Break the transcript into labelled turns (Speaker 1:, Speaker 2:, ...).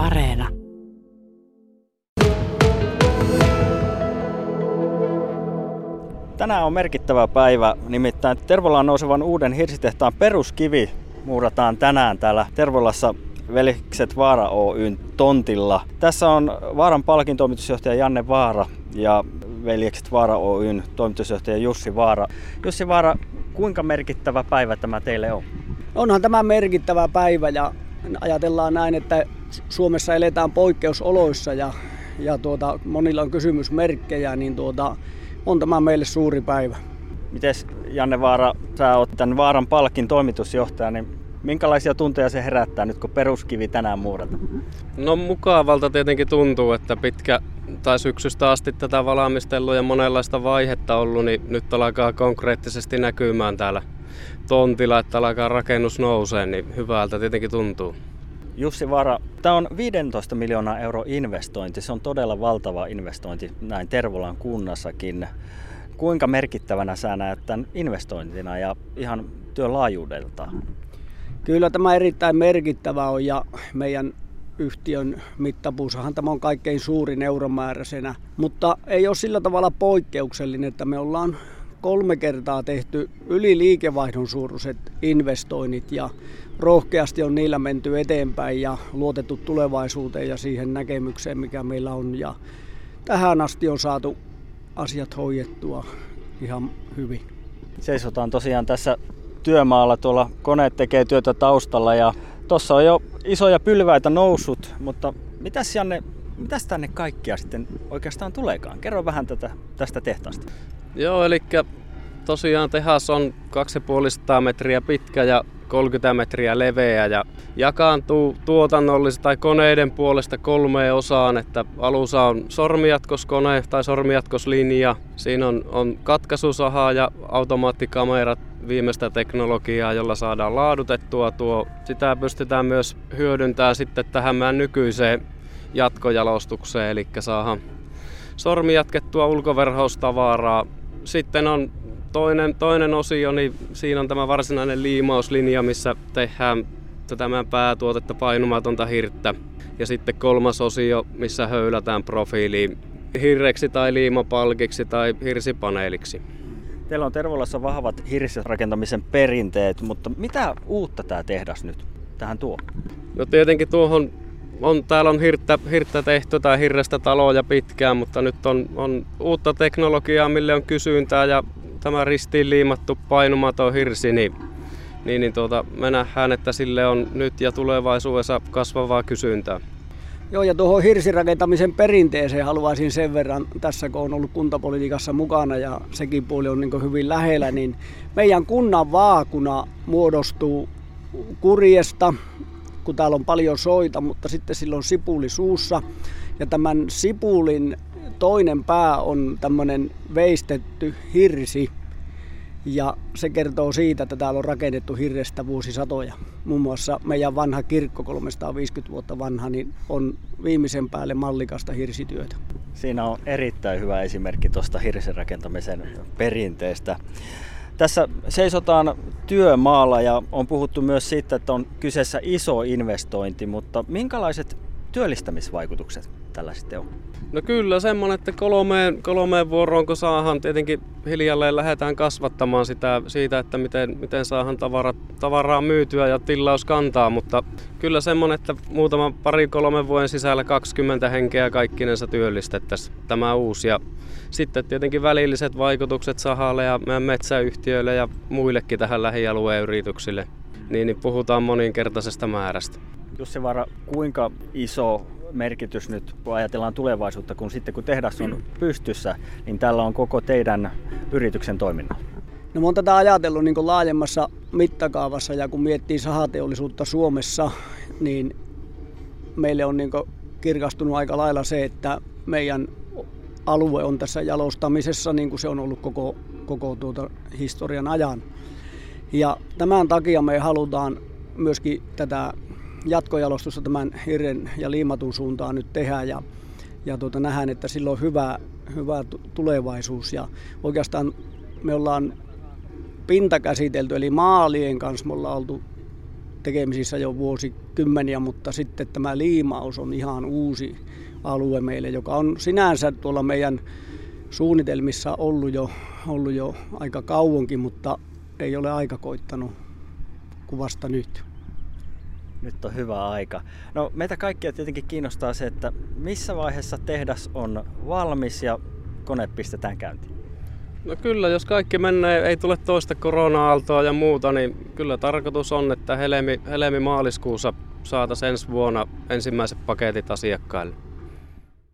Speaker 1: Areena.
Speaker 2: Tänään on merkittävä päivä, nimittäin Tervolaan nousevan uuden hirsitehtaan peruskivi muurataan tänään täällä Tervolassa Velikset Vaara Oyn tontilla. Tässä on Vaaran palkin toimitusjohtaja Janne Vaara ja Veljekset Vaara Oyn toimitusjohtaja Jussi Vaara. Jussi Vaara, kuinka merkittävä päivä tämä teille on?
Speaker 3: Onhan tämä merkittävä päivä ja ajatellaan näin, että Suomessa eletään poikkeusoloissa ja, ja tuota, monilla on kysymysmerkkejä, niin tuota, on tämä meille suuri päivä.
Speaker 2: Mites Janne Vaara, sä oot tämän Vaaran palkin toimitusjohtaja, niin minkälaisia tunteja se herättää nyt kun peruskivi tänään muurata?
Speaker 4: No mukavalta tietenkin tuntuu, että pitkä tai syksystä asti tätä valmistelua ja monenlaista vaihetta ollut, niin nyt alkaa konkreettisesti näkymään täällä tontilla, että alkaa rakennus nousee, niin hyvältä tietenkin tuntuu.
Speaker 2: Jussi Vaara, tämä on 15 miljoonaa euro investointi. Se on todella valtava investointi näin Tervolan kunnassakin. Kuinka merkittävänä sä näet tämän investointina ja ihan työn laajuudelta?
Speaker 3: Kyllä tämä erittäin merkittävä on ja meidän yhtiön mittapuusahan tämä on kaikkein suurin euromääräisenä, mutta ei ole sillä tavalla poikkeuksellinen, että me ollaan kolme kertaa tehty yli liikevaihdon suuruiset investoinnit ja rohkeasti on niillä menty eteenpäin ja luotettu tulevaisuuteen ja siihen näkemykseen, mikä meillä on. Ja tähän asti on saatu asiat hoidettua ihan hyvin.
Speaker 2: Seisotaan tosiaan tässä työmaalla, tuolla koneet tekee työtä taustalla ja tuossa on jo isoja pylväitä noussut, mutta mitäs Janne, mitäs tänne kaikkia sitten oikeastaan tuleekaan? Kerro vähän tätä, tästä tehtaasta.
Speaker 4: Joo, eli tosiaan tehas on 2,5 metriä pitkä ja 30 metriä leveä ja jakaantuu tuotannollisesti tai koneiden puolesta kolmeen osaan, että alussa on sormijatkoskone tai sormijatkoslinja, siinä on, on katkaisusaha ja automaattikamerat viimeistä teknologiaa, jolla saadaan laadutettua tuo. Sitä pystytään myös hyödyntämään sitten tähän meidän nykyiseen jatkojalostukseen, eli saadaan sormi jatkettua ulkoverhoustavaraa. Sitten on toinen, toinen osio, niin siinä on tämä varsinainen liimauslinja, missä tehdään tätä meidän päätuotetta painumatonta hirttä. Ja sitten kolmas osio, missä höylätään profiiliin hirreksi tai liimapalkiksi tai hirsipaneeliksi.
Speaker 2: Teillä on Tervolassa vahvat hirsirakentamisen perinteet, mutta mitä uutta tämä tehdas nyt tähän tuo?
Speaker 4: No tietenkin tuohon on, täällä on hirttä, hirttä tehty tai hirrestä taloja pitkään, mutta nyt on, on uutta teknologiaa, mille on kysyntää ja tämä ristiin liimattu painumaton hirsi, niin, niin, niin tuota, me nähdään, että sille on nyt ja tulevaisuudessa kasvavaa kysyntää.
Speaker 3: Joo, ja tuohon hirsirakentamisen perinteeseen haluaisin sen verran, tässä kun on ollut kuntapolitiikassa mukana ja sekin puoli on niin hyvin lähellä, niin meidän kunnan vaakuna muodostuu kurjesta, kun täällä on paljon soita, mutta sitten sillä on sipuli suussa. Ja tämän sipulin toinen pää on tämmöinen veistetty hirsi. Ja se kertoo siitä, että täällä on rakennettu hirrestä vuosisatoja. Muun muassa meidän vanha kirkko, 350 vuotta vanha, niin on viimeisen päälle mallikasta hirsityötä.
Speaker 2: Siinä on erittäin hyvä esimerkki tuosta hirsirakentamisen perinteestä. Tässä seisotaan työmaalla ja on puhuttu myös siitä, että on kyseessä iso investointi, mutta minkälaiset työllistämisvaikutukset tällä sitten on?
Speaker 4: No kyllä semmoinen, että kolmeen, kolmeen vuoroon kun saahan tietenkin hiljalleen lähdetään kasvattamaan sitä, siitä, että miten, miten saahan tavarat, tavaraa myytyä ja tilaus kantaa, mutta kyllä semmoinen, että muutama pari kolmen vuoden sisällä 20 henkeä kaikkinensa työllistettäisiin tämä uusi ja sitten tietenkin välilliset vaikutukset sahalle ja meidän metsäyhtiöille ja muillekin tähän lähialueen yrityksille, niin, niin puhutaan moninkertaisesta määrästä.
Speaker 2: Jussi Vara, kuinka iso merkitys nyt, kun ajatellaan tulevaisuutta, kun sitten kun tehdas on pystyssä, niin tällä on koko teidän yrityksen toiminnalla?
Speaker 3: No mä oon tätä ajatellut niin laajemmassa mittakaavassa ja kun miettii sahateollisuutta Suomessa, niin meille on niin kirkastunut aika lailla se, että meidän alue on tässä jalostamisessa niin kuin se on ollut koko, koko tuota historian ajan. Ja tämän takia me halutaan myöskin tätä jatkojalostusta tämän hirren ja liimatun suuntaan nyt tehdä ja, ja tuota, nähdään, että sillä on hyvä, hyvä tulevaisuus. Ja oikeastaan me ollaan pinta käsitelty, eli maalien kanssa me ollaan oltu tekemisissä jo vuosikymmeniä, mutta sitten tämä liimaus on ihan uusi alue meille, joka on sinänsä tuolla meidän suunnitelmissa ollut jo, ollut jo aika kauankin, mutta ei ole aika koittanut kuvasta nyt.
Speaker 2: Nyt on hyvä aika. No meitä kaikkia tietenkin kiinnostaa se, että missä vaiheessa tehdas on valmis ja kone pistetään käyntiin.
Speaker 4: No kyllä, jos kaikki menee, ei tule toista korona-aaltoa ja muuta, niin kyllä tarkoitus on, että helmi, helmi maaliskuussa saataisiin ensi vuonna ensimmäiset paketit asiakkaille.